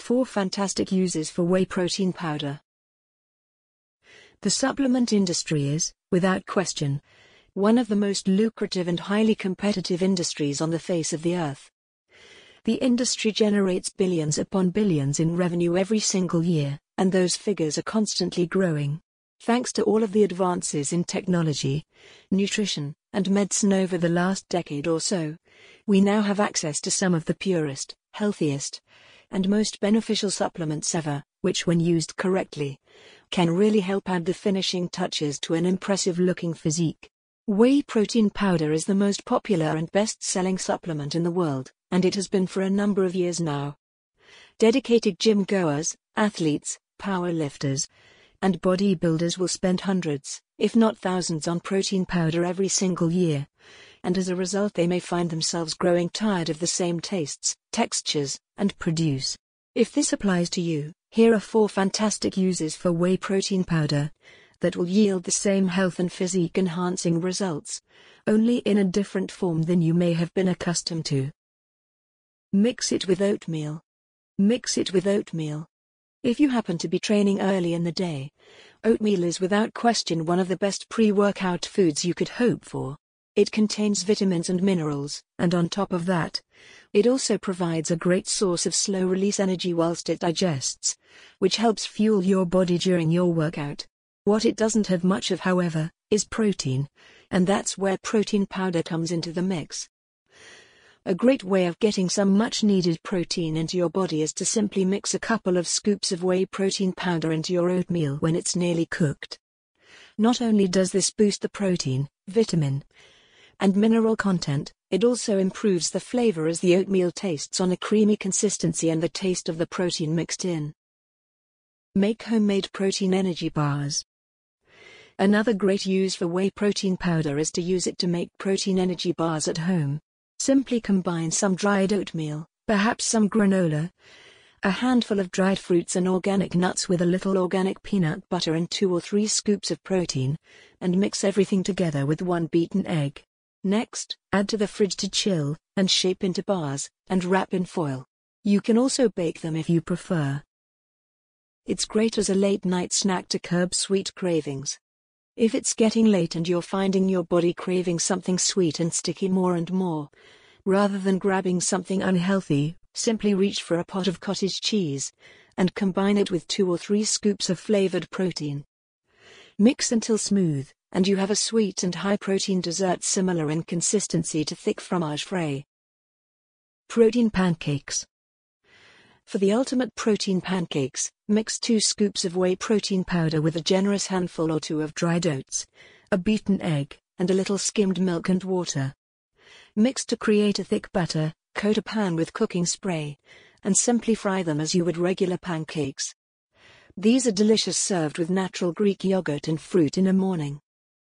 4 Fantastic Uses for Whey Protein Powder. The supplement industry is, without question, one of the most lucrative and highly competitive industries on the face of the earth. The industry generates billions upon billions in revenue every single year, and those figures are constantly growing. Thanks to all of the advances in technology, nutrition, and medicine over the last decade or so, we now have access to some of the purest, healthiest, and most beneficial supplements ever, which when used correctly, can really help add the finishing touches to an impressive looking physique. Whey protein powder is the most popular and best selling supplement in the world, and it has been for a number of years now. Dedicated gym goers, athletes, power lifters, and bodybuilders will spend hundreds, if not thousands, on protein powder every single year. And as a result, they may find themselves growing tired of the same tastes, textures, and produce. If this applies to you, here are four fantastic uses for whey protein powder that will yield the same health and physique enhancing results, only in a different form than you may have been accustomed to. Mix it with oatmeal. Mix it with oatmeal. If you happen to be training early in the day, oatmeal is without question one of the best pre workout foods you could hope for. It contains vitamins and minerals, and on top of that, it also provides a great source of slow release energy whilst it digests, which helps fuel your body during your workout. What it doesn't have much of, however, is protein, and that's where protein powder comes into the mix. A great way of getting some much needed protein into your body is to simply mix a couple of scoops of whey protein powder into your oatmeal when it's nearly cooked. Not only does this boost the protein, vitamin, and mineral content, it also improves the flavor as the oatmeal tastes on a creamy consistency and the taste of the protein mixed in. Make homemade protein energy bars. Another great use for whey protein powder is to use it to make protein energy bars at home. Simply combine some dried oatmeal, perhaps some granola, a handful of dried fruits and organic nuts with a little organic peanut butter and two or three scoops of protein, and mix everything together with one beaten egg. Next, add to the fridge to chill, and shape into bars, and wrap in foil. You can also bake them if you prefer. It's great as a late night snack to curb sweet cravings. If it's getting late and you're finding your body craving something sweet and sticky more and more, rather than grabbing something unhealthy, simply reach for a pot of cottage cheese and combine it with two or three scoops of flavored protein. Mix until smooth, and you have a sweet and high protein dessert similar in consistency to thick fromage frais. Protein pancakes. For the ultimate protein pancakes, mix 2 scoops of whey protein powder with a generous handful or two of dried oats, a beaten egg, and a little skimmed milk and water. Mix to create a thick batter, coat a pan with cooking spray, and simply fry them as you would regular pancakes. These are delicious served with natural Greek yogurt and fruit in a morning.